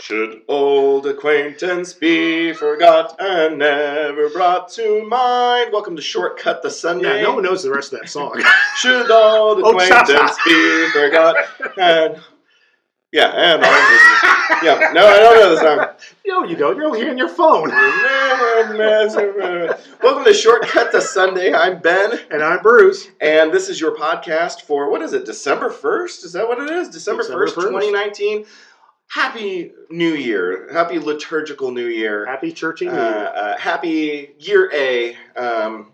Should old acquaintance be forgot and never brought to mind? Welcome to Shortcut to Sunday. Yeah, no one knows the rest of that song. Should old Oh, acquaintance be forgot and yeah, and yeah, no, I don't know the song. no, you don't. You're on your phone. Welcome to Shortcut to Sunday. I'm Ben, And I'm Bruce. and this is your podcast for what is it? December first? Is that what it is? December first, 1st. 2019. Happy New Year! Happy liturgical New Year! Happy churching Uh, New Year. uh, happy Year A, um,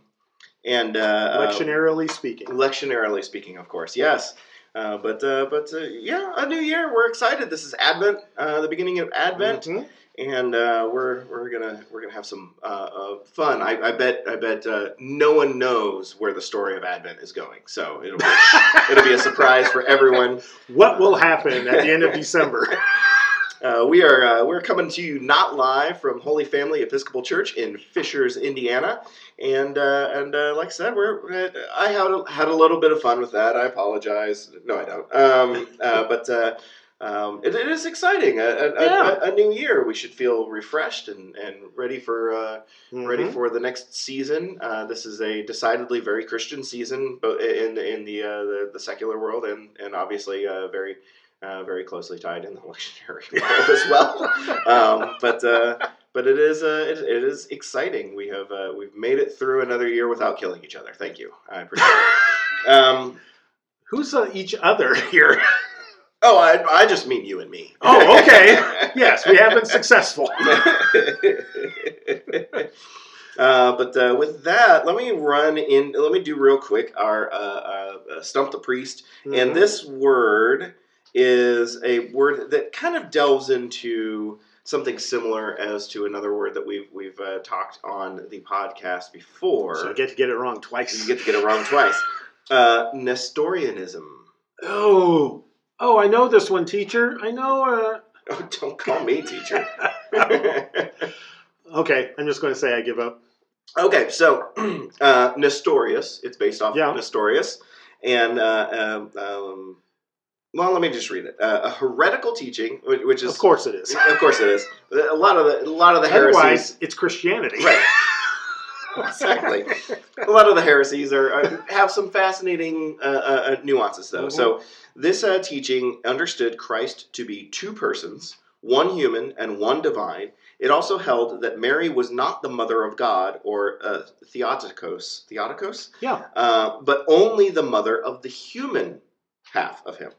and uh, uh, Lectionarily speaking. lectionarily speaking, of course, yes. Uh, but uh, but uh, yeah, a new year. We're excited. This is Advent, uh, the beginning of Advent Mhm. And uh, we're we're gonna we're gonna have some uh, uh, fun. I, I bet I bet uh, no one knows where the story of Advent is going, so it'll be, it'll be a surprise for everyone. What will happen at the end of December? Uh, we are uh, we're coming to you not live from Holy Family Episcopal Church in Fishers, Indiana, and uh, and uh, like I said, we're I had a, had a little bit of fun with that. I apologize. No, I don't. Um, uh, but. Um, it, it is exciting. A, a, Yeah. a, a new year. We should feel refreshed and, and ready for uh, ready Mhm. for the next season. Uh, this is a decidedly very Christian season, both in in the uh, the, the secular world and and obviously uh, very uh, very closely tied in the lectionary world as well. Um, but uh, but it is uh, it, it is exciting. We have uh, we've made it through another year without killing each other. Thank you. I appreciate it. Um, Who's uh, each other here? Oh, I, I just mean you and me. Oh, okay. Yes, we have been successful. uh, but uh, with that, let me run in. Let me do real quick our uh, uh, uh, stump the priest, and Mhm. this word is a word that kind of delves into something similar as to another word that we've we've uh, talked on the podcast before. So I get to get it wrong twice. you get to get it wrong twice. Uh, Nestorianism. Oh, oh, I know this one, teacher. I know. Uh... Oh, don't call me teacher. Okay, I'm just going to say I give up. Okay, so uh, Nestorius, it's based off Yeah. Nestorius, and uh, um, um, well, let me just read it. Uh, a heretical teaching, which, which is Of course it is. of course it is. A lot of the a lot of the heresies, Otherwise, it's Christianity. right? exactly. A lot of the heresies are, are have some fascinating uh, uh, uh, nuances, though. So this uh, teaching understood Christ to be two persons, one human and one divine. It also held that Mary was not the mother of God or uh, Theotokos, Theotokos, Yeah. uh, but only the mother of the human half of him.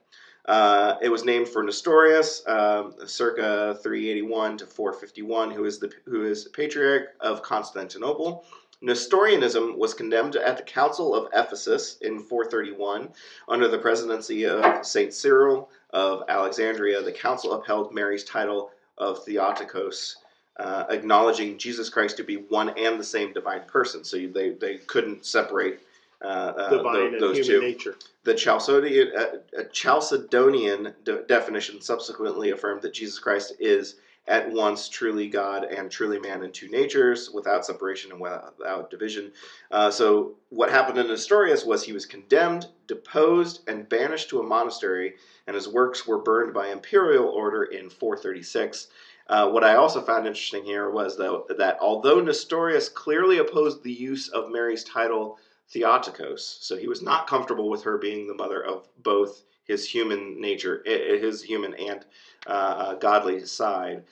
Uh, it was named for Nestorius, um, circa 381 to 451, who is the who is patriarch of Constantinople. Nestorianism was condemned at the Council of Ephesus in 431 under the presidency of Saint Cyril of Alexandria. The council upheld Mary's title of Theotokos, uh, acknowledging Jesus Christ to be one and the same divine person. So they they couldn't separate uh, uh, Divine tho- and those human two. nature. The Chalcedonian, uh, uh, Chalcedonian de- definition subsequently affirmed that Jesus Christ is at once truly God and truly man in two natures, without separation and without, division. Uh, so, what happened in Nestorius was he was condemned, deposed, and banished to a monastery, and his works were burned by imperial order in 436. Uh, what I also found interesting here was though that although Nestorius clearly opposed the use of Mary's title Theotokos. So he was not comfortable with her being the mother of both his human nature, i- i- his human and uh, uh, godly side.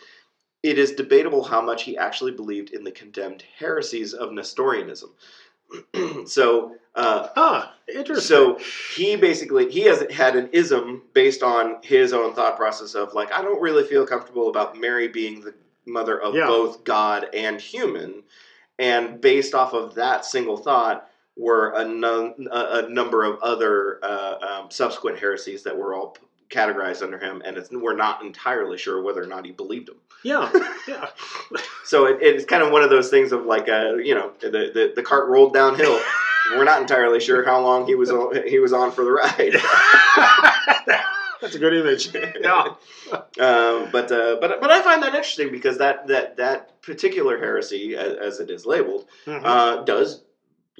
It is debatable how much he actually believed in the condemned heresies of Nestorianism. so, uh, Ah, interesting. so he basically he has had an ism based on his own thought process of like I don't really feel comfortable about Mary being the mother of Yeah. both God and human, and based off of that single thought were a, num- a, a number of other uh, um, subsequent heresies that were all categorized under him, and it's, we're not entirely sure whether or not he believed them. yeah, yeah. So it, it's kind of one of those things of like uh, you know the, the the cart rolled downhill. We're not entirely sure how long he was on, he was on for the ride. That's a good image. Yeah. um, but uh, but but I find that interesting because that that that particular heresy, as, as it is labeled, Mhm. uh, does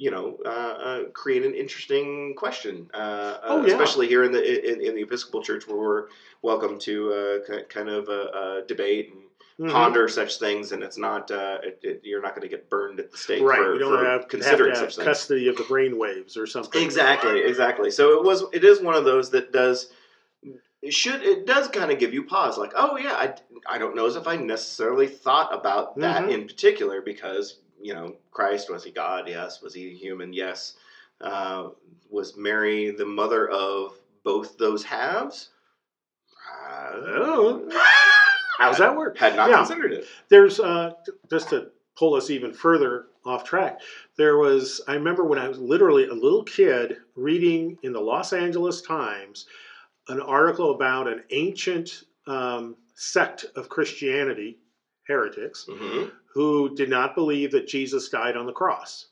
you know, uh, uh, create an interesting question, uh, Oh, uh, yeah. especially here in the in, in the Episcopal Church, where we're welcome to uh, ki- kind of uh, uh, debate and Mhm. ponder such things, and it's not uh, it, it, you're not going to get burned at the stake Right, for, you don't have, considering have have such things. custody of the brain waves or something. Exactly, exactly. So it was. It is one of those that does. It should. It does kind of give you pause. Like, oh yeah, I, I don't know as if I necessarily thought about that Mhm. in particular because you know Christ was he God? Yes. Was he human? Yes. Uh, was Mary the mother of both those halves? Oh. How's that work? Had not Yeah. considered it. There's uh, just to pull us even further off track. There was I remember when I was literally a little kid reading in the Los Angeles Times an article about an ancient um, sect of Christianity, heretics, hmm who did not believe that Jesus died on the cross.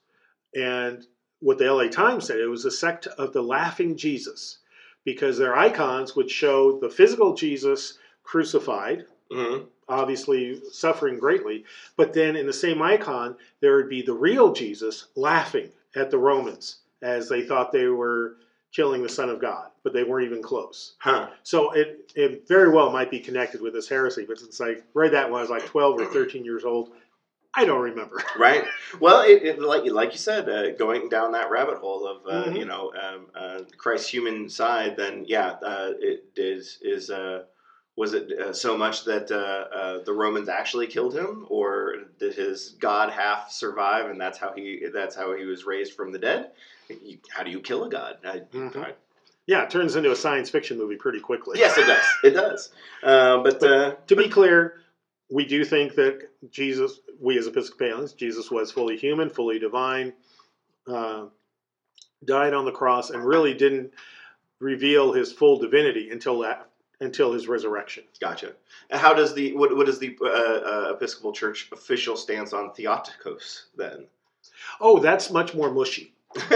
And what the LA Times said, it was a sect of the laughing Jesus because their icons would show the physical Jesus crucified, hmm obviously suffering greatly, but then in the same icon, there would be the real Jesus laughing at the Romans as they thought they were killing the Son of God, but they weren't even close. Huh. So it, it very well might be connected with this heresy, but since I read that when I was like 12 or 13 years old, I don't remember. right well it, it like like you said uh, going down that rabbit hole of uh, Mhm. you know um, uh, christ's human side then yeah uh, it is is uh, was it uh, so much that uh, uh, the romans actually killed him or did his god half survive and that's how he that's how he was raised from the dead you, how do you kill a god I, Mhm. I- Yeah, it turns into a science fiction movie pretty quickly. yes it does it does uh, but uh, To be clear, we do think that Jesus, we as Episcopalians, Jesus was fully human, fully divine, uh, died on the cross, and really didn't reveal his full divinity until that until his resurrection. gotcha And how does the what, what is the uh, uh, episcopal church official stance on theotokos then Oh, that's much more mushy.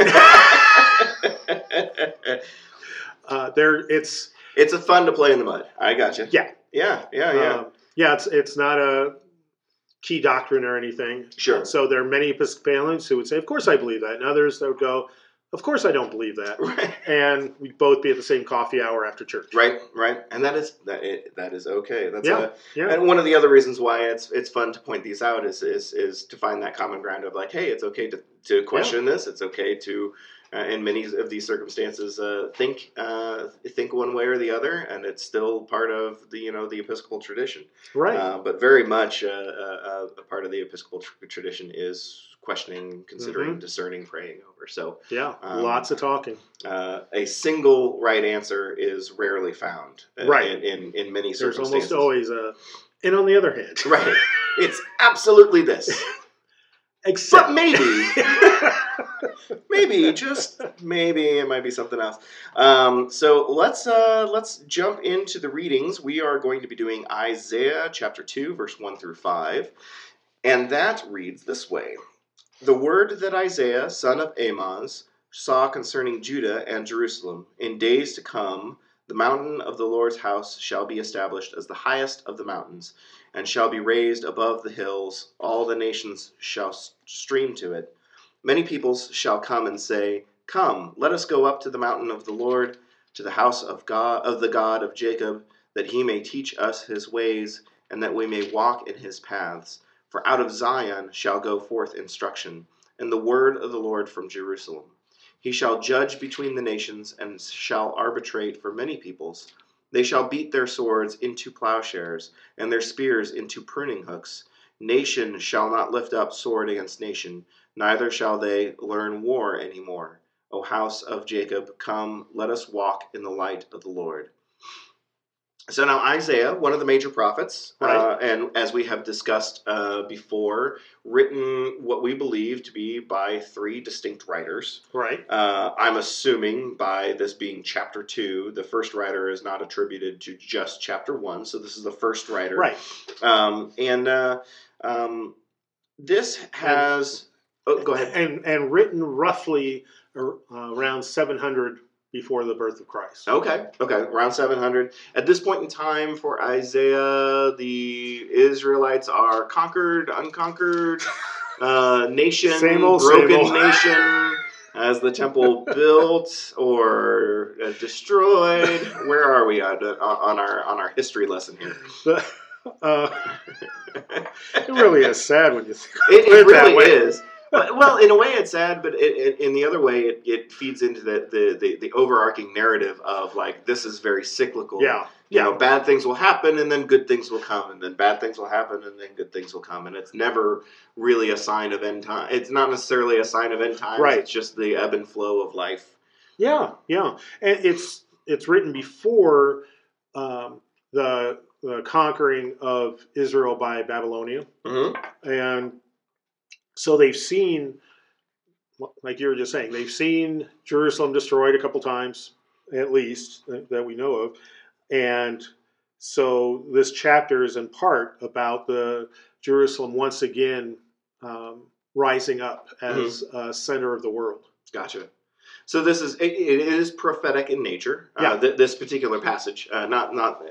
Uh, there, it's it's a fun to play in the mud. I got you. Yeah. Yeah, yeah, yeah. um, yeah, it's it's not a key doctrine or anything. sure. So there are many Episcopalians who would say, "Of course I believe that," and others that would go, "Of course I don't believe that." Right. And we'd both be at the same coffee hour after church. Right, right, and that is that it, that is okay. That's Yeah, uh, yeah. and one of the other reasons why it's it's fun to point these out is is is to find that common ground of like, hey, it's okay to to question this. It's okay to, uh, in many of these circumstances, uh, think uh, think one way or the other, and it's still part of the you know the Episcopal tradition. Right. Uh, but very much uh, uh, a part of the Episcopal tr- tradition is questioning, considering, Mhm. discerning, praying over. So yeah. um, lots of talking. uh, a single right answer is rarely found. Right. In, in, in many There's circumstances. almost always a. And on the other hand, Right. It's absolutely this. except But maybe, maybe, just maybe it might be something else. Um, so let's uh, let's jump into the readings. We are going to be doing Isaiah chapter two, verse one through five, and that reads this way: The word that Isaiah, son of Amoz, saw concerning Judah and Jerusalem in days to come. The mountain of the Lord's house shall be established as the highest of the mountains, and shall be raised above the hills. All the nations shall stream to it. Many peoples shall come and say, Come, let us go up to the mountain of the Lord, to the house of God of the God of Jacob, that he may teach us his ways, and that we may walk in his paths. For out of Zion shall go forth instruction, and the word of the Lord from Jerusalem. He shall judge between the nations, and shall arbitrate for many peoples. They shall beat their swords into plowshares, and their spears into pruning hooks. Nation shall not lift up sword against nation, neither shall they learn war any more. O house of Jacob, come, let us walk in the light of the Lord. So now Isaiah, one of the major prophets, uh, and as we have discussed uh, before, written what we believe to be by three distinct writers. right. Uh, I'm assuming by this being chapter two, the first writer is not attributed to just chapter one, so this is the first writer. Right. Um, and uh, um, this has. Oh, go ahead. And and written roughly uh, around 700 before the birth of Christ. Okay, okay, around 700. At this point in time for Isaiah, the Israelites are conquered, unconquered, uh, nation, Same old, same broken old. nation, As the temple built or uh, destroyed? Where are we on, on our on our history lesson here? Uh, it really is sad when you think It, it that really way. is. But, well, in a way, it's sad, but it, it, in the other way, it, it feeds into the, the, the, the overarching narrative of like this is very cyclical. Yeah, You yeah. know, bad things will happen, and then good things will come, and then bad things will happen, and then good things will come, and it's never really a sign of end time. It's not necessarily a sign of end times. Right. It's just the ebb and flow of life. Yeah, yeah, and it's it's written before um, the the conquering of Israel by Babylonia, Mm-hmm. and so they've seen, like you were just saying, they've seen Jerusalem destroyed a couple times, at least that that we know of, and so this chapter is in part about the Jerusalem once again um, rising up as a center of the world. Gotcha. So this is it, it is prophetic in nature. Yeah. Uh, th- this particular passage, uh, not not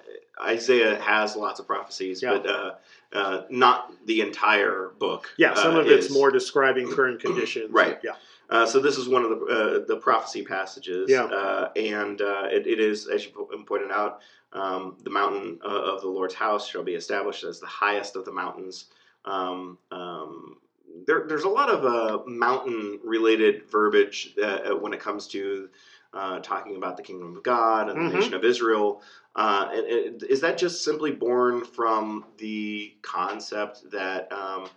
Isaiah has lots of prophecies, Yeah. but uh, uh, not the entire book. Yeah, some uh, of it's is- more describing current conditions. Right. Yeah. Uh, so this is one of the uh, the prophecy passages. Yeah. Uh, and uh, it, it is, as you po- pointed out, um, the mountain uh, of the Lord's house shall be established as the highest of the mountains. Um, um, there, there's a lot of uh, mountain related verbiage uh, uh, when it comes to uh, talking about the kingdom of God and the Mhm. nation of Israel. Uh, and, and is that just simply born from the concept that um,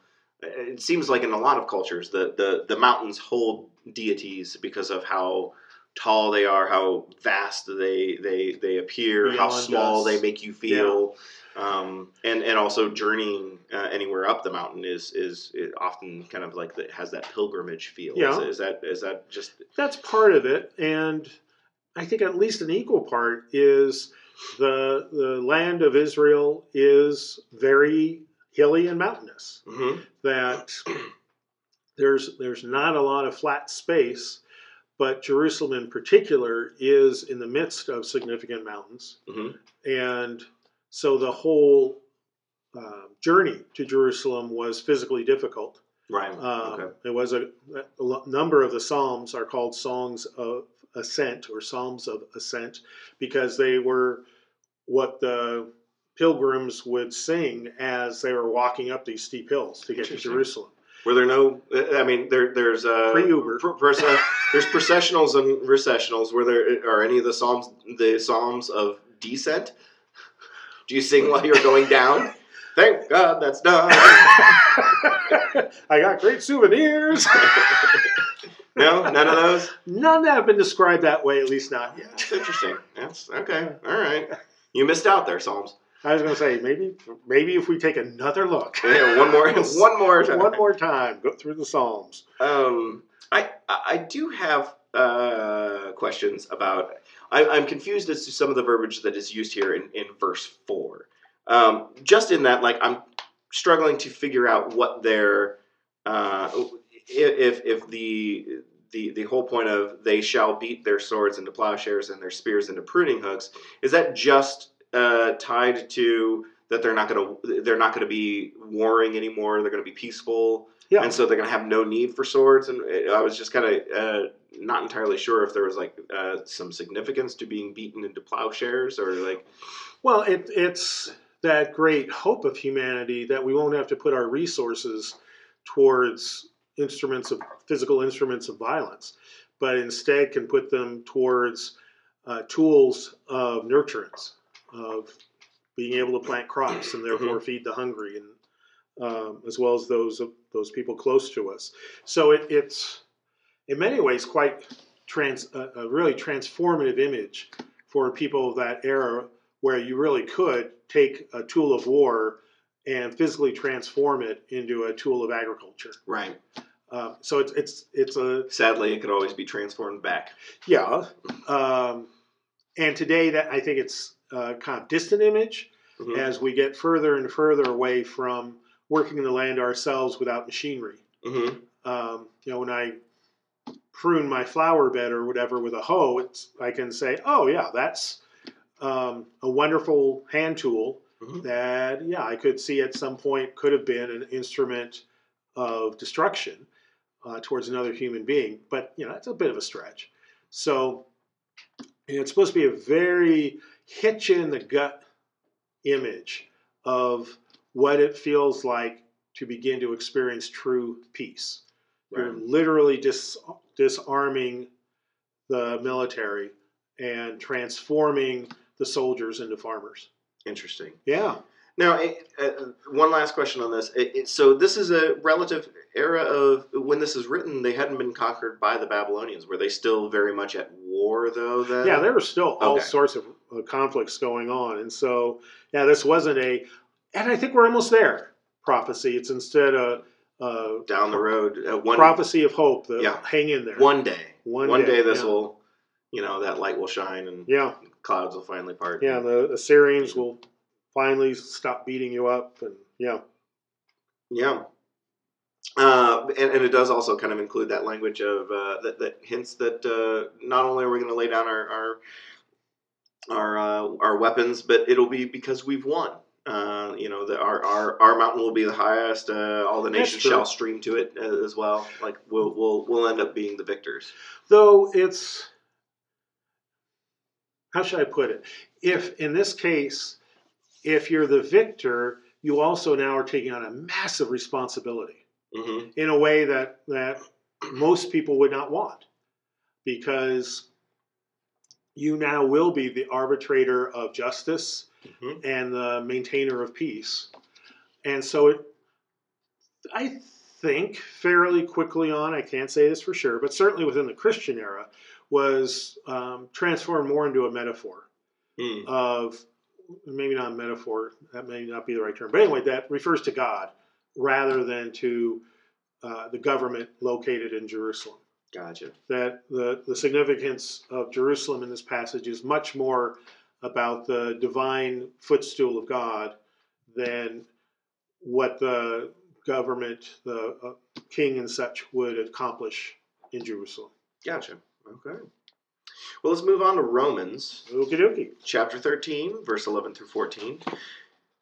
it seems like in a lot of cultures the, the, the mountains hold deities because of how tall they are, how vast they they, they appear, how small us. they make you feel. Um, and, and also journeying uh, anywhere up the mountain is is it often kind of like that has that pilgrimage feel. Yeah. Is, is that is that just That's part of it, and I think at least an equal part is the the land of Israel is very hilly and mountainous. mhm. That there's there's not a lot of flat space, but Jerusalem in particular is in the midst of significant mountains, Mhm. and so the whole uh, journey to Jerusalem was physically difficult. right? Um, okay. It was a, a number of the psalms are called songs of ascent or psalms of ascent because they were what the pilgrims would sing as they were walking up these steep hills to get to Jerusalem. Were there no? I mean, there there's uh, Pre Uber. There's processionals and recessionals. Were there are any of the psalms the psalms of descent? Do you sing while you're going down? Thank God that's done. I got great souvenirs. no, none of those. None that have been described that way, at least not yet. That's interesting. That's okay. All right. You missed out there, Psalms. I was going to say maybe maybe if we take another look, Yeah, one more, one more time. one more time, go through the Psalms. Um, I I I do have uh, questions about. I, I'm confused as to some of the verbiage that is used here in, in verse four. Um, just in that, like, I'm struggling to figure out what their uh, if if the the the whole point of they shall beat their swords into plowshares and their spears into pruning hooks is that just uh, tied to that they're not going to they're not going to be warring anymore they're going to be peaceful Yeah. and so they're going to have no need for swords and i was just kind of uh, not entirely sure if there was like uh, some significance to being beaten into plowshares or like Well, it, it's that great hope of humanity that we won't have to put our resources towards instruments of physical instruments of violence, but instead can put them towards uh, tools of nurturance, of being able to plant crops and therefore feed the hungry, and um, as well as those those people close to us. So it, it's in many ways quite trans, a, a really transformative image for people of that era where you really could take a tool of war and physically transform it into a tool of agriculture. right Um, so it's it's it's a sadly it could always be transformed back yeah, um, and today that I think it's a kind of distant image Mhm. as we get further and further away from working the land ourselves without machinery. Mhm. Um, you know, when I prune my flower bed or whatever with a hoe, it's I can say, oh yeah, that's um, a wonderful hand tool Mhm. that yeah I could see at some point could have been an instrument of destruction. uh, towards another human being. But you know, it's a bit of a stretch. So it's supposed to be a very hit you in the gut image of what it feels like to begin to experience true peace. You're literally dis- disarming the military and transforming the soldiers into farmers. Interesting. Yeah. Now, eh, uh, one last question on this. It, so, this is a relative era of when this is written. They hadn't been conquered by the Babylonians. Were they still very much at war, though? Then, Yeah, there were still all Okay. sorts of uh, conflicts going on. And so, yeah, this wasn't a, and I think we're almost there, prophecy. It's instead a, a down the road. Uh, one prophecy of hope. The, Yeah. Hang in there. one day, One one, day, day, this yeah. will, you know, that light will shine and Yeah. clouds will finally part. Yeah. The Assyrians will finally stop beating you up. And yeah. Yeah. Uh, and, and it does also kind of include that language of uh, that, that hints that uh, not only are we going to lay down our our our, uh, our weapons, but it'll be because we've won. Uh, you know, the, our, our our mountain will be the highest. Uh, all the nations shall stream to it uh, as well. Like we'll we'll we'll end up being the victors. Though it's, how should I put it? If in this case, if you're the victor, you also now are taking on a massive responsibility. hmm in a way that that most people would not want because you now will be the arbitrator of justice Mhm. and the maintainer of peace and so it i think fairly quickly on i can't say this for sure but certainly within the christian era was um, transformed more into a metaphor Mm. of maybe not a metaphor that may not be the right term but anyway that refers to god rather than to uh, the government located in jerusalem Gotcha. that the, the significance of jerusalem in this passage is much more about the divine footstool of god than what the government the uh, king and such would accomplish in jerusalem Gotcha. Okay. Well, let's move on to Romans. okie dokie chapter 13, verse 11 through 14.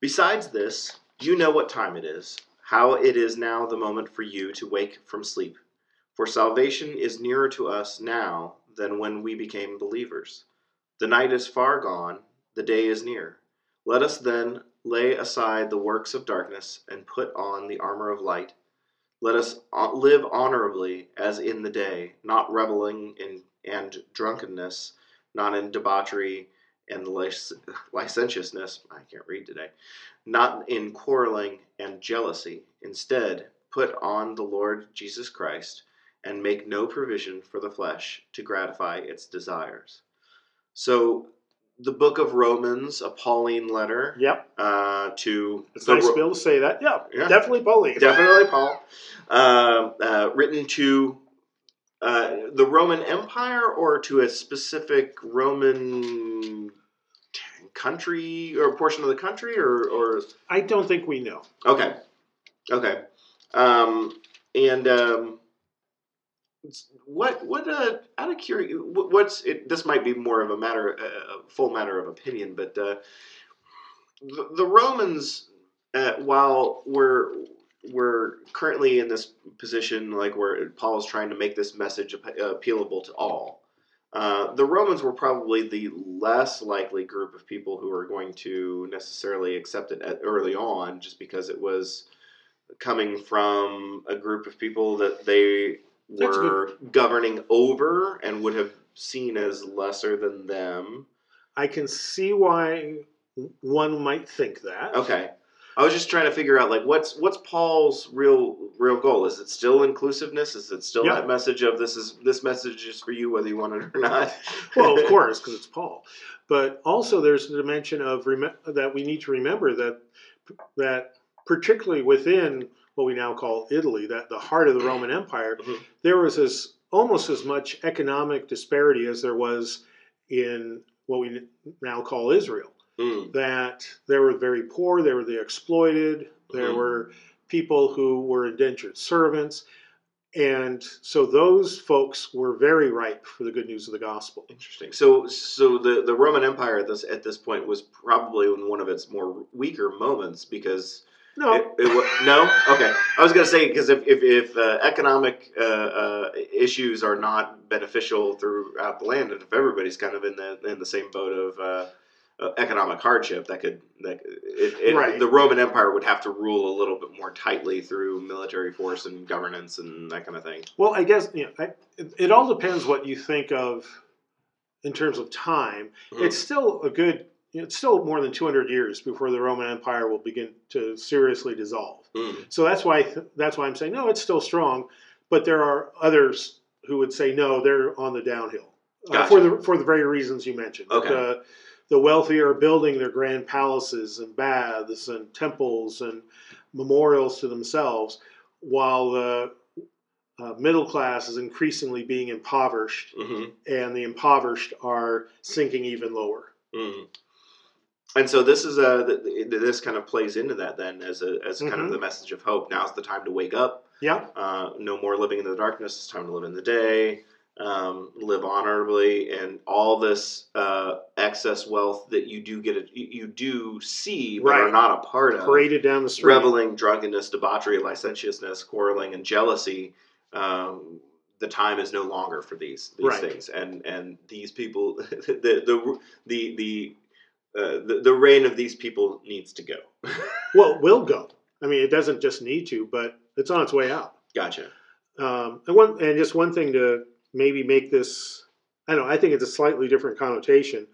Besides this, you know what time it is, how it is now the moment for you to wake from sleep. For salvation is nearer to us now than when we became believers. The night is far gone, the day is near. Let us then lay aside the works of darkness and put on the armor of light. Let us uh, live honorably as in the day, not reveling in and drunkenness, not in debauchery and licentiousness. I can't read today. Not in quarreling and jealousy. Instead, put on the Lord Jesus Christ and make no provision for the flesh to gratify its desires. So, the book of Romans, a Pauline letter yep. uh, to it's nice Ro- to be able to say that. Yeah, Yeah. definitely pauline. Definitely Paul, um uh, written to uh, the Roman Empire or to a specific Roman country or portion of the country, or, or? I don't think we know. Okay, okay, um, and um, what what uh, out of curiosity, what's it? This might be more of a matter, a full matter of opinion, but uh, the, the Romans, uh, while we're we're currently in this position, like where Paul is trying to make this message ap- appealable to all. Uh, the Romans were probably the less likely group of people who are going to necessarily accept it early on, just because it was coming from a group of people that they were governing over and would have seen as lesser than them. I can see why one might think that. Okay. I was just trying to figure out like what's what's Paul's real real goal? Is it still inclusiveness? Is it still Yeah. that message of this is this message is for you whether you want it or not? Well, of course, because it's Paul. But also, there's the dimension of rem- that we need to remember that that particularly within what we now call Italy, that the heart of the Roman Empire, Mhm. there was as almost as much economic disparity as there was in what we now call Israel. Mm, that there were very poor, there were the exploited, there Mhm. were people who were indentured servants. And so those folks were very ripe for the good news of the gospel. interesting. So so the, the Roman Empire at this at this point was probably in one of its more weaker moments because No, It, it, no. Okay, I was gonna say because if if, if uh, economic uh, uh, issues are not beneficial throughout the land, and if everybody's kind of in the in the same boat of uh, uh, economic hardship, that could that it, it, Right. the Roman Empire would have to rule a little bit more tightly through military force and governance and that kind of thing. Well, I guess you know, I, it, all depends what you think of in terms of time. Mhm. It's still a good. It's still more than 200 years before the Roman Empire will begin to seriously dissolve. Mm. So that's why that's why I'm saying no, it's still strong. But there are others who would say no, they're on the downhill uh, for the for the very reasons you mentioned. Okay. The, the wealthy are building their grand palaces and baths and temples and memorials to themselves, while the uh, middle class is increasingly being impoverished, hmm and the impoverished are sinking even lower. Mm. And so this is a th- th- this kind of plays into that then as a as kind of Mhm. the message of hope. Now's the time to wake up. Yeah, Uh, no more living in the darkness. It's time to live in the day. Um, live honorably, and all this uh, excess wealth that you do get, you, you do see, but are not a part of. paraded down the street. Reveling, drunkenness, debauchery, licentiousness, quarreling, and jealousy. Um, the time is no longer for these these Right. things, and and these people, the the the the, uh, the the reign of these people needs to go. Well, will go. I mean, it doesn't just need to, but it's on its way out. gotcha. Um, and one and just one thing to maybe make this, I don't know, I think it's a slightly different connotation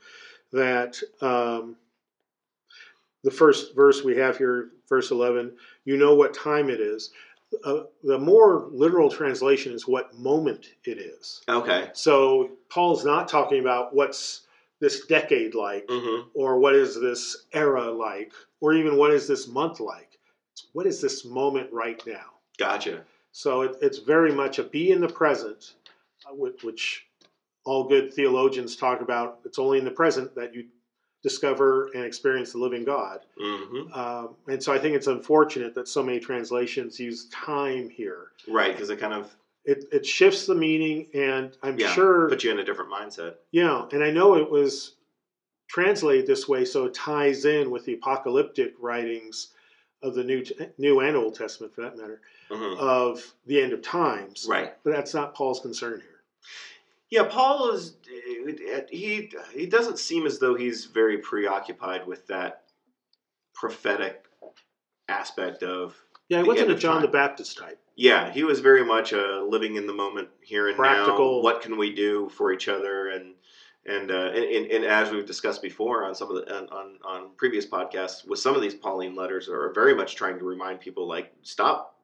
that um, the first verse we have here, verse eleven, you know what time it is. Uh, the more literal translation is what moment it is. Okay. So Paul's not talking about what's this decade like, Mm-hmm. or what is this era like, or even what is this month like. It's what is this moment right now. Gotcha. So it, it's very much a be in the present, uh, which, which all good theologians talk about. It's only in the present that you discover and experience the living God. Mm-hmm. Um, and so I think it's unfortunate that so many translations use time here. Right, because it kind of It, it shifts the meaning, and I'm yeah sure, put you in a different mindset. yeah, and I know it was translated this way so it ties in with the apocalyptic writings of the New, New and Old Testament, for that matter, hmm of the end of times. Right. But that's not Paul's concern here. Yeah, Paul is he he doesn't seem as though he's very preoccupied with that prophetic aspect of Yeah, he wasn't a John time. the Baptist type. yeah he was very much uh, living in the moment here and Practical. now what can we do for each other and and, uh, and, and and as we've discussed before on some of the on, on, previous podcasts with some of these Pauline letters are very much trying to remind people like stop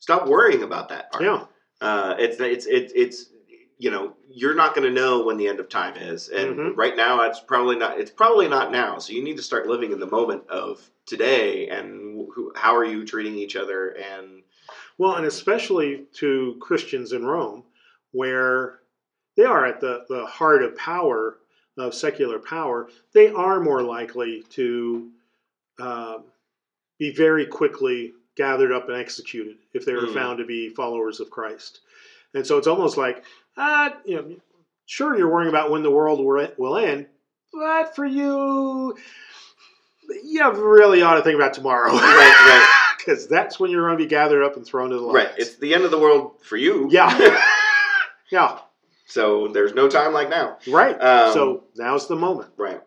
stop worrying about that part. Yeah, uh, it's it's it's it's you know you're not going to know when the end of time is and Mhm. right now it's probably not it's probably not now so you need to start living in the moment of today and who, how are you treating each other and well, and especially to Christians in Rome, where they are at the, the heart of power, of secular power, they are more likely to um, be very quickly gathered up and executed if they were Mm. found to be followers of Christ. And so it's almost like, ah, you know, sure, you're worrying about when the world will end, but for you, you really ought to think about tomorrow. Right, right. Because that's when you're going to be gathered up and thrown to the lions. right it's the end of the world for you Yeah. yeah. so there's no time like now Right. Um, so now's the moment. Right.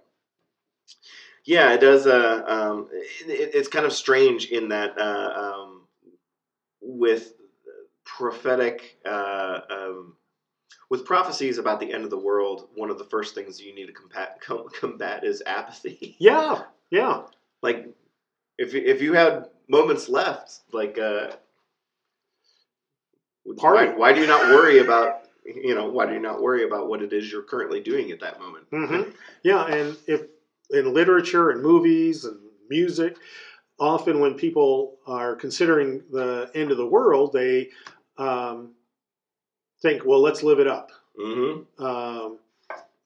Yeah, it does. Uh, um, it, it's kind of strange in that uh, um, with prophetic, uh, um, with prophecies about the end of the world, one of the first things you need to combat, combat is apathy. Yeah. Yeah. like, if you- if you had moments left, like, uh, why, why do you not worry about? You know, why do you not worry about what it is you're currently doing at that moment? hmm Yeah. And if in literature and movies and music, often when people are considering the end of the world, they um, think, well, let's live it up. Mm-hmm. Um,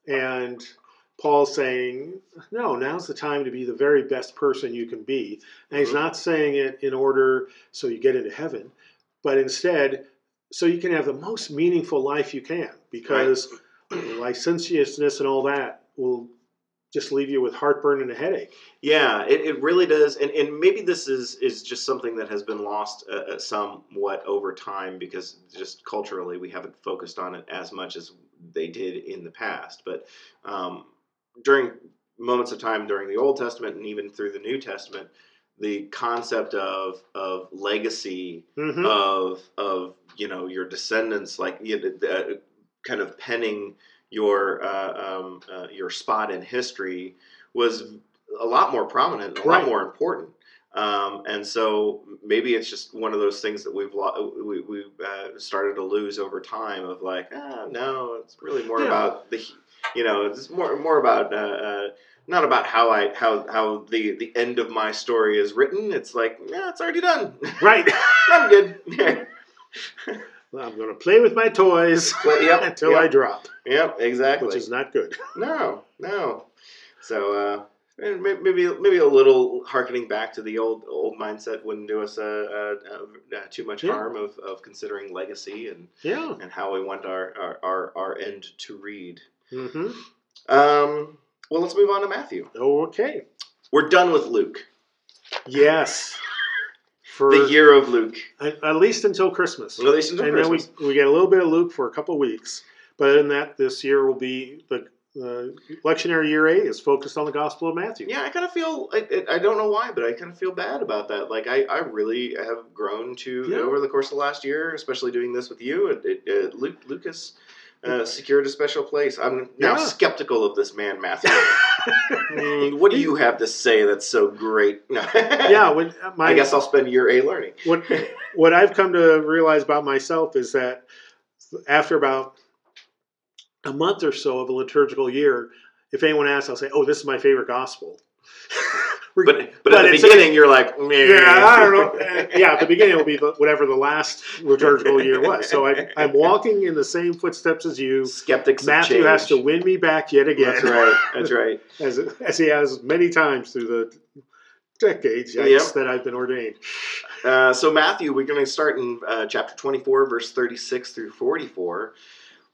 and Paul's saying, no, now's the time to be the very best person you can be. And he's not saying it in order so you get into heaven, but instead so you can have the most meaningful life you can because licentiousness and all that will just leave you with heartburn and a headache. Yeah, it, it really does, and and maybe this is is just something that has been lost uh, uh, somewhat over time because just culturally we haven't focused on it as much as they did in the past. But um, during moments of time during the Old Testament and even through the New Testament, the concept of of legacy Mm-hmm. of of you know your descendants like you know, uh, kind of penning your uh, um, uh, your spot in history was a lot more prominent, a Right. lot more important. Um, and so maybe it's just one of those things that we've lo- we, we've uh, started to lose over time. Of like, ah, no, it's really more Yeah. about the, you know, it's more more about uh, uh, not about how I how how the the end of my story is written. It's like, yeah, it's already done. Right. I'm good. Yeah. I'm going to play with my toys Well, yep, until yep. I drop, Yep, exactly. which is not good. no, no. So uh, maybe maybe a little harkening back to the old old mindset wouldn't do us uh, uh, uh, too much Yeah. harm of, of considering legacy and, Yeah. and how we want our, our, our, our end to read. Hmm Um, well, let's move on to Matthew. Okay. We're done with Luke. Yes. For The year of Luke. at, at least until Christmas. At least until and then we, we get a little bit of Luke for a couple weeks. But in that, this year will be the the lectionary year A is focused on the Gospel of Matthew. Yeah, I kind of feel I, I I don't know why, but I kind of feel bad about that. Like I, I really have grown to Yeah. over the course of the last year, especially doing this with you. It, it, it, Luke Lucas uh, secured a special place. I'm now Yeah. skeptical of this man, Matthew. Mm, what do you have to say that's so great? No. yeah. When uh, my I guess I'll spend year A learning. what what I've come to realize about myself is that after about a month or so of a liturgical year, if anyone asks, I'll say, "Oh, this is my favorite gospel." But but, But at the beginning, you're like, Meh. yeah, I don't know. Uh, yeah, at the beginning it will be the, whatever the last liturgical year was. So I, I'm walking in the same footsteps as you. Skeptics. Matthew has to win me back yet again. That's right. That's right. as, as he has many times through the decades yikes, Yep. that I've been ordained. Uh, so Matthew, we're going to start in uh, chapter 24, verse 36 through 44.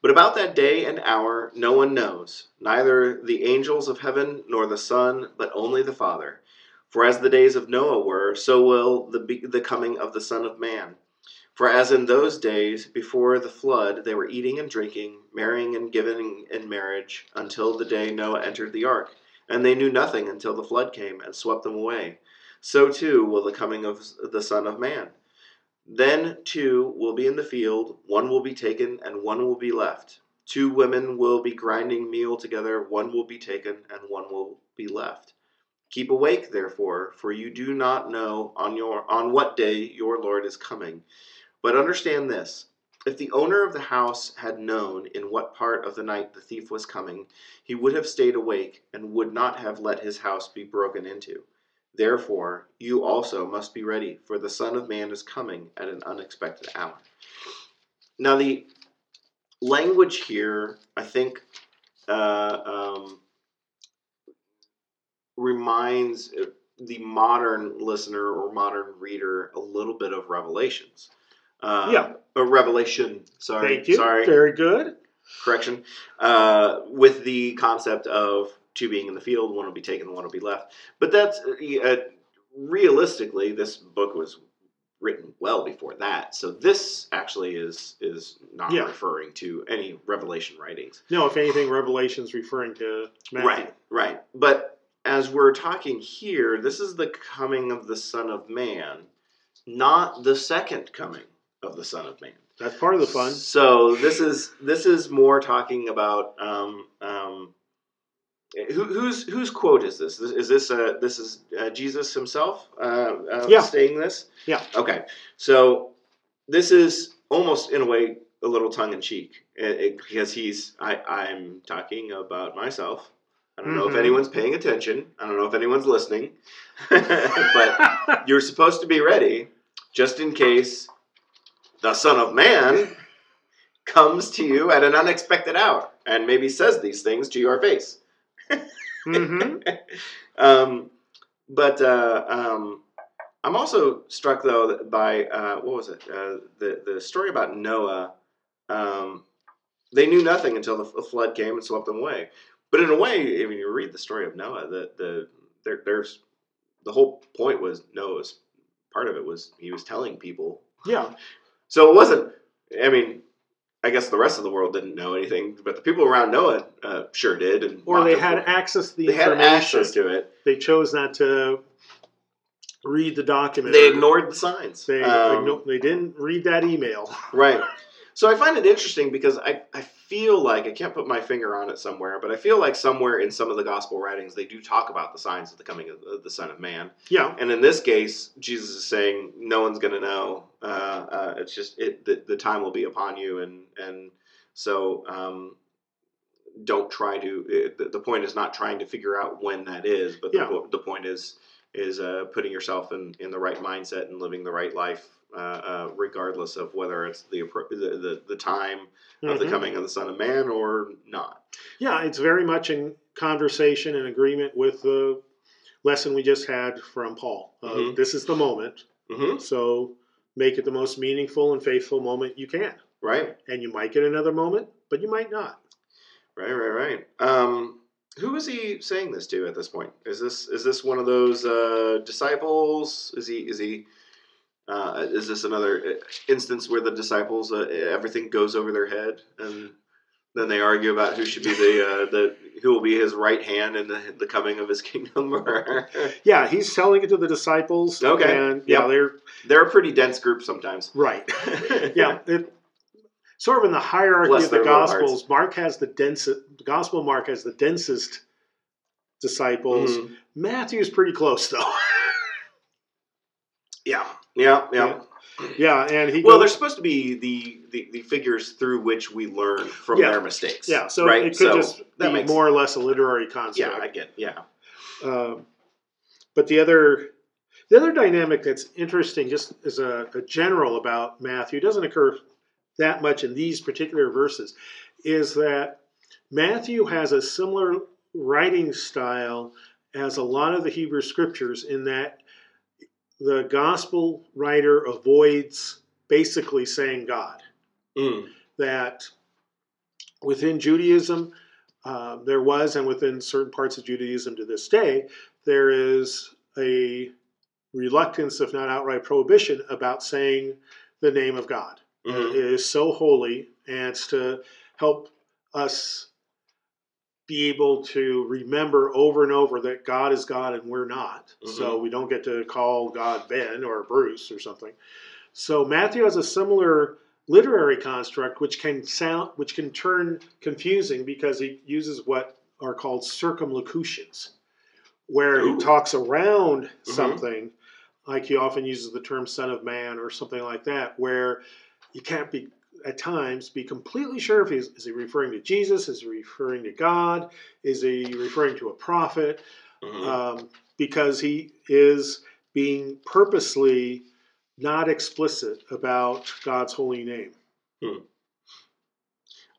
But about that day and hour no one knows, neither the angels of heaven nor the Son, but only the Father. For as the days of Noah were, so will the, the coming of the Son of Man. For as in those days before the flood, they were eating and drinking, marrying and giving in marriage, until the day Noah entered the ark. And they knew nothing until the flood came and swept them away. So too will the coming of the Son of Man. Then two will be in the field, one will be taken, and one will be left. Two women will be grinding meal together, one will be taken, and one will be left. Keep awake, therefore, for you do not know on your on what day your Lord is coming. But understand this: if the owner of the house had known in what part of the night the thief was coming, he would have stayed awake and would not have let his house be broken into. Therefore, you also must be ready, for the Son of Man is coming at an unexpected hour. Now, the language here, I think, uh, um, reminds the modern listener or modern reader a little bit of Revelations. Uh, Yeah. A Revelation. Sorry. Thank you. Sorry Very good. correction, uh, with the concept of two being in the field, one will be taken, one will be left. But that's uh, realistically, this book was written well before that, so this actually is is not Yeah. referring to any Revelation writings. No, if anything, Revelation's referring to Matthew. Right, right. But as we're talking here, this is the coming of the Son of Man, not the second coming of the Son of Man. That's part of the fun. So this is this is more talking about um, um, who, whose whose quote is this? Is this uh, this is uh, Jesus himself uh, uh, Yeah. saying this? Yeah. Okay. So this is almost in a way a little tongue in cheek because he's I I'm talking about myself. I don't know if Mhm. anyone's paying attention. I don't know if anyone's listening, but you're supposed to be ready just in case the Son of Man comes to you at an unexpected hour and maybe says these things to your face. Hmm Um, but uh, um, I'm also struck though by uh, what was it? Uh, the the story about Noah. Um, they knew nothing until the flood came and swept them away. But in a way, I mean, you read the story of Noah. The the there, there's the whole point was Noah's part of it was he was telling people. Yeah, So it wasn't. I mean, I guess the rest of the world didn't know anything, but the people around Noah uh, sure did. And or they had access to the they had information. access to it. They chose not to read the document. They ignored the signs. They, Um, igno- they didn't read that email. Right. So I find it interesting because I, I feel like I can't put my finger on it somewhere, but I feel like somewhere in some of the gospel writings they do talk about the signs of the coming of the, the Son of Man. Yeah, And in this case, Jesus is saying no one's going to know. Uh, uh, it's just it the, the time will be upon you, and and so um, don't try to. It, the, the point is not trying to figure out when that is, but the, Yeah. the point is is uh, putting yourself in, in the right mindset and living the right life, uh, uh, regardless of whether it's the the, the, the time of the Mhm. coming of the Son of Man or not. yeah. It's very much in conversation and agreement with the lesson we just had from Paul. Uh, Mhm. This is the moment, hmm so make it the most meaningful and faithful moment you can. Right. And you might get another moment, but you might not. Right, right, right. Um, who is he saying this to at this point? Is this is this one of those uh, disciples? Is he is he uh, is this another uh, instance where the disciples uh, everything goes over their head and then they argue about who should be the uh, the who will be his right hand in the, the coming of his kingdom? Yeah, he's telling it to the disciples. Okay. And yeah, Yep. they're They're a pretty dense group sometimes. right. yeah, it, sort of in the hierarchy Bless of the Gospels, Mark has the densest. The Gospel Mark has the densest disciples. Mhm. Matthew's pretty close though. Yeah, yeah, yeah. and he Well, goes- they're supposed to be the, the, the figures through which we learn from Yeah. their mistakes. yeah, so right? it could So just that makes more or less a literary construct. Yeah, I get. Yeah. Um, but the other the other dynamic that's interesting, just as a, a general about Matthew, doesn't occur that much in these particular verses, is that Matthew has a similar writing style as a lot of the Hebrew scriptures in that the gospel writer avoids basically saying God. Mm. That within Judaism, uh, there was, and within certain parts of Judaism to this day, there is a reluctance, if not outright prohibition, about saying the name of God. Mhm. It is so holy, and it's to help us be able to remember over and over that God is God and we're not. So we don't get to call God Ben or Bruce or something. So Matthew has a similar literary construct which can sound which can turn confusing because he uses what are called circumlocutions where Ooh. he talks around Mhm. something like he often uses the term son of man or something like that where you can't be at times be completely sure if he's is he referring to jesus is he referring to god is he referring to a prophet Mhm. um, because he is being purposely not explicit about god's holy name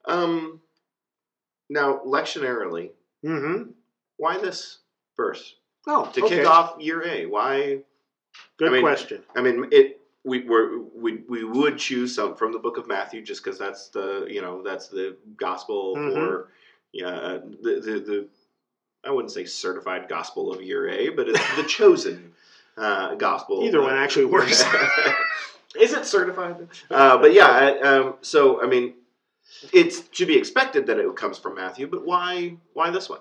um, now, lectionarily, mm-hmm. why this verse oh to okay. kick off year A? Why? good I mean- question I mean, it. We were we we would choose some from the book of Matthew just because that's the you know that's the gospel Mhm. for yeah the, the the I wouldn't say certified gospel of year A, but it's the chosen uh, gospel. either one actually works Is it certified? Uh, but yeah, I- um, so I mean, it's to be expected that it comes from Matthew, but why? Why this one?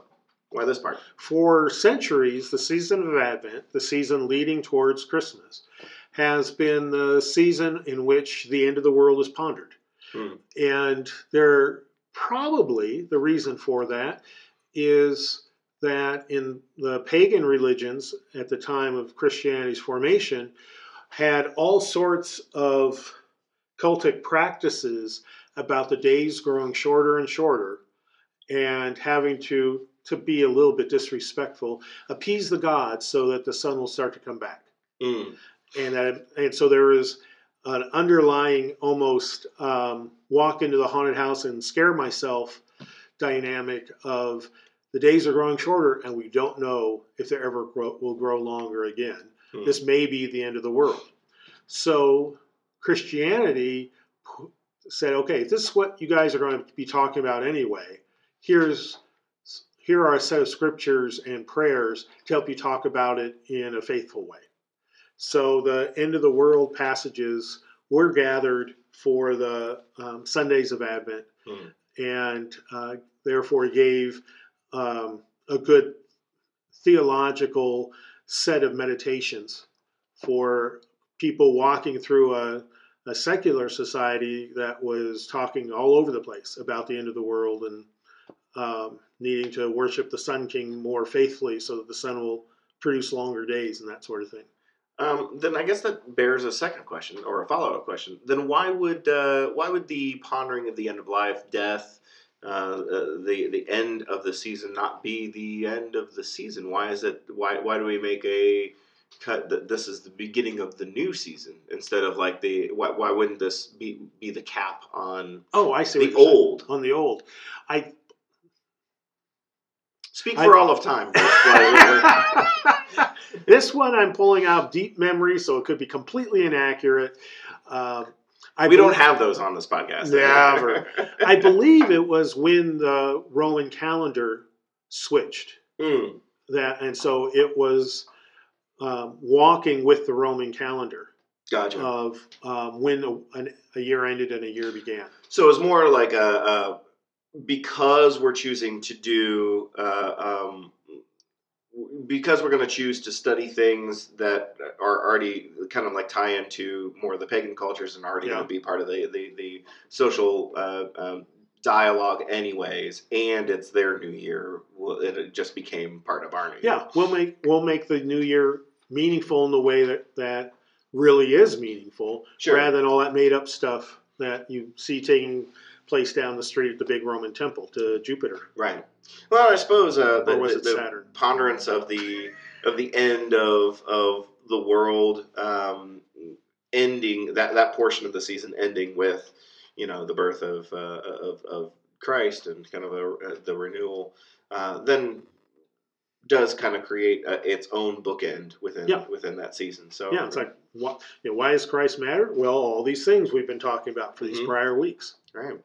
Why this part? for centuries the season of advent the season leading towards christmas has been the season in which the end of the world is pondered Hmm. And there probably the reason for that is that in the pagan religions at the time of Christianity's formation had all sorts of cultic practices about the days growing shorter and shorter and having to to be a little bit disrespectful appease the gods so that the sun will start to come back Mm. And that and so there is an underlying almost um, walk into the haunted house and scare myself dynamic of the days are growing shorter and we don't know if they ever grow, will grow longer again. Hmm. This may be the end of the world. So Christianity said, okay, if this is what you guys are going to be talking about anyway, here's here are a set of scriptures and prayers to help you talk about it in a faithful way. So the end of the world passages were gathered for the um, Sundays of Advent, Mm. and uh, therefore gave um, a good theological set of meditations for people walking through a, a secular society that was talking all over the place about the end of the world and um, needing to worship the Sun King more faithfully so that the sun will produce longer days and that sort of thing. Um, then I guess that bears a second question or a follow up question. Then why would uh, why would the pondering of the end of life, death, uh, uh, the the end of the season not be the end of the season? Why is it? Why why do we make a cut that this is the beginning of the new season instead of like the why, why wouldn't this be be the cap on Oh, I see. the saying. old? on the old. I Speak I- for all of time. this one I'm pulling out deep memory, so it could be completely inaccurate. Um, I we don't have those on this podcast. Never. I believe it was when the Roman calendar switched Mm, that, and so it was um, walking with the Roman calendar gotcha. of um, when a, an, a year ended and a year began. So it was more like a, a because we're choosing to do uh, um, because we're going to choose to study things that are already kind of like tie into more of the pagan cultures and already Yeah. going to be part of the the, the social uh, um, dialogue anyways and it's their new year well, it just became part of our new year. Yeah, year we'll make we'll make the new year meaningful in the way that that really is meaningful, Sure. rather than all that made up stuff that you see taking place down the street at the big Roman temple to Jupiter right well i suppose uh, the, the- it the- Saturn? ponderance of the of the end of of the world um, ending that that portion of the season ending with you know the birth of uh, of, of Christ and kind of a, uh, the renewal uh, then does kind of create uh its own bookend within Yeah. within that season so Yeah, it's like what? You know, why does Christ matter? Well, all these things we've been talking about for these Mhm. prior weeks. right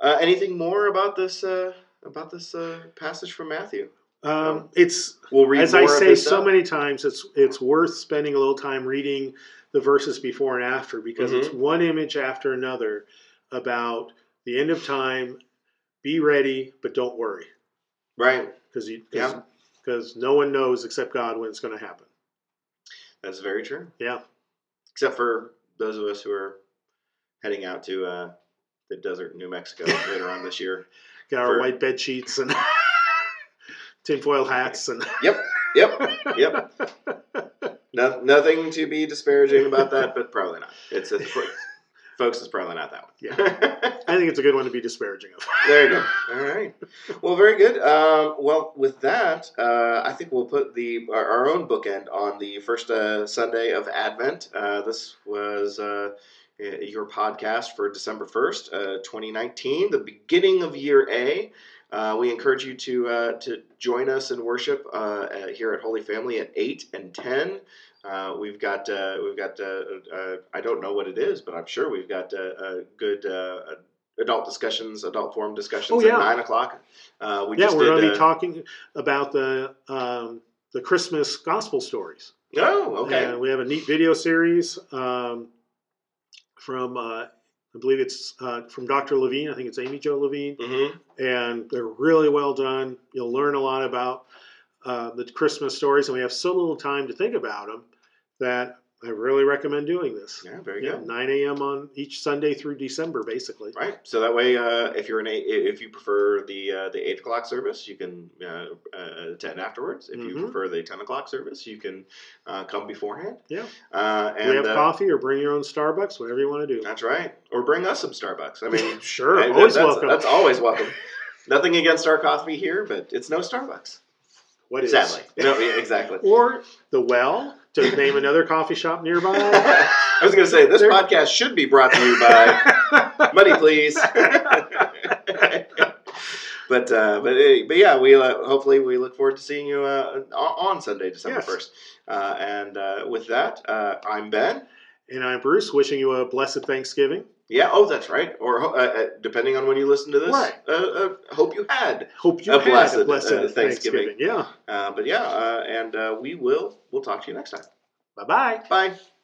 uh, anything more about this uh, about this uh, passage from Matthew Um, it's we'll read as I say so stuff. many times, it's it's worth spending a little time reading the verses before and after because it's Mm-hmm. one image after another about the end of time. Be ready, but don't worry right because you Yeah. because no one knows except God when it's going to happen. that's very true Yeah, except for those of us who are heading out to uh, the desert in New Mexico later on this year. got our For- white bed sheets and tinfoil hats and Yep, yep, yep. No, nothing to be disparaging about that, but probably not. It's, it's folks, it's probably not that one. Yeah. I think it's a good one to be disparaging of. there you go. All right. Well, very good. Um, well, with that, uh, I think we'll put the our, our own bookend on the first uh, Sunday of Advent. Uh, this was uh, your podcast for December first, uh, twenty nineteen, the beginning of year A. Uh, we encourage you to uh, to join us in worship uh, uh, here at Holy Family at eight and ten. Uh, we've got uh, we've got uh, uh, I don't know what it is, but I'm sure we've got uh, a good uh, adult discussions, adult forum discussions Oh, yeah. at nine o'clock. Uh, we yeah, just we're going to be uh, talking about the um, the Christmas gospel stories. Oh, okay. And we have a neat video series um, from, uh, I believe it's uh, from Dr. Levine. I think it's Amy-Jill Levine. hmm And they're really well done. You'll learn a lot about uh, the Christmas stories. And we have so little time to think about them that I really recommend doing this. Yeah, very Yeah, good. 9 a.m. on each Sunday through December, basically. Right. So that way, uh, if you're an eight, if you prefer the uh, the eight o'clock service, you can uh, uh, attend afterwards. If you Mhm. prefer the ten o'clock service, you can uh, come beforehand. Yeah. Uh, and we have coffee or bring your own Starbucks, whatever you want to do. That's right. Or bring us some Starbucks. I mean, Sure, I- always that's, welcome. That's always welcome. Nothing against our coffee here, but it's no Starbucks. What is? Sadly. No, yeah, exactly. Or the Well, to name another coffee shop nearby. I was going to say this There- podcast should be brought to you by Money, please. but uh, but but yeah, we uh, hopefully we look forward to seeing you uh, on Sunday, December Yes. first. Uh, and uh, with that, uh, I'm Ben, and I'm Bruce, wishing you a blessed Thanksgiving. Yeah. Oh, that's right. Or uh, uh, depending on when you listen to this, Right. uh, uh, hope you had. Hope you A had blessed, a blessed uh, Thanksgiving. Thanksgiving. Yeah. Uh, but yeah, uh, and uh, we will. We'll talk to you next time. Bye bye. Bye.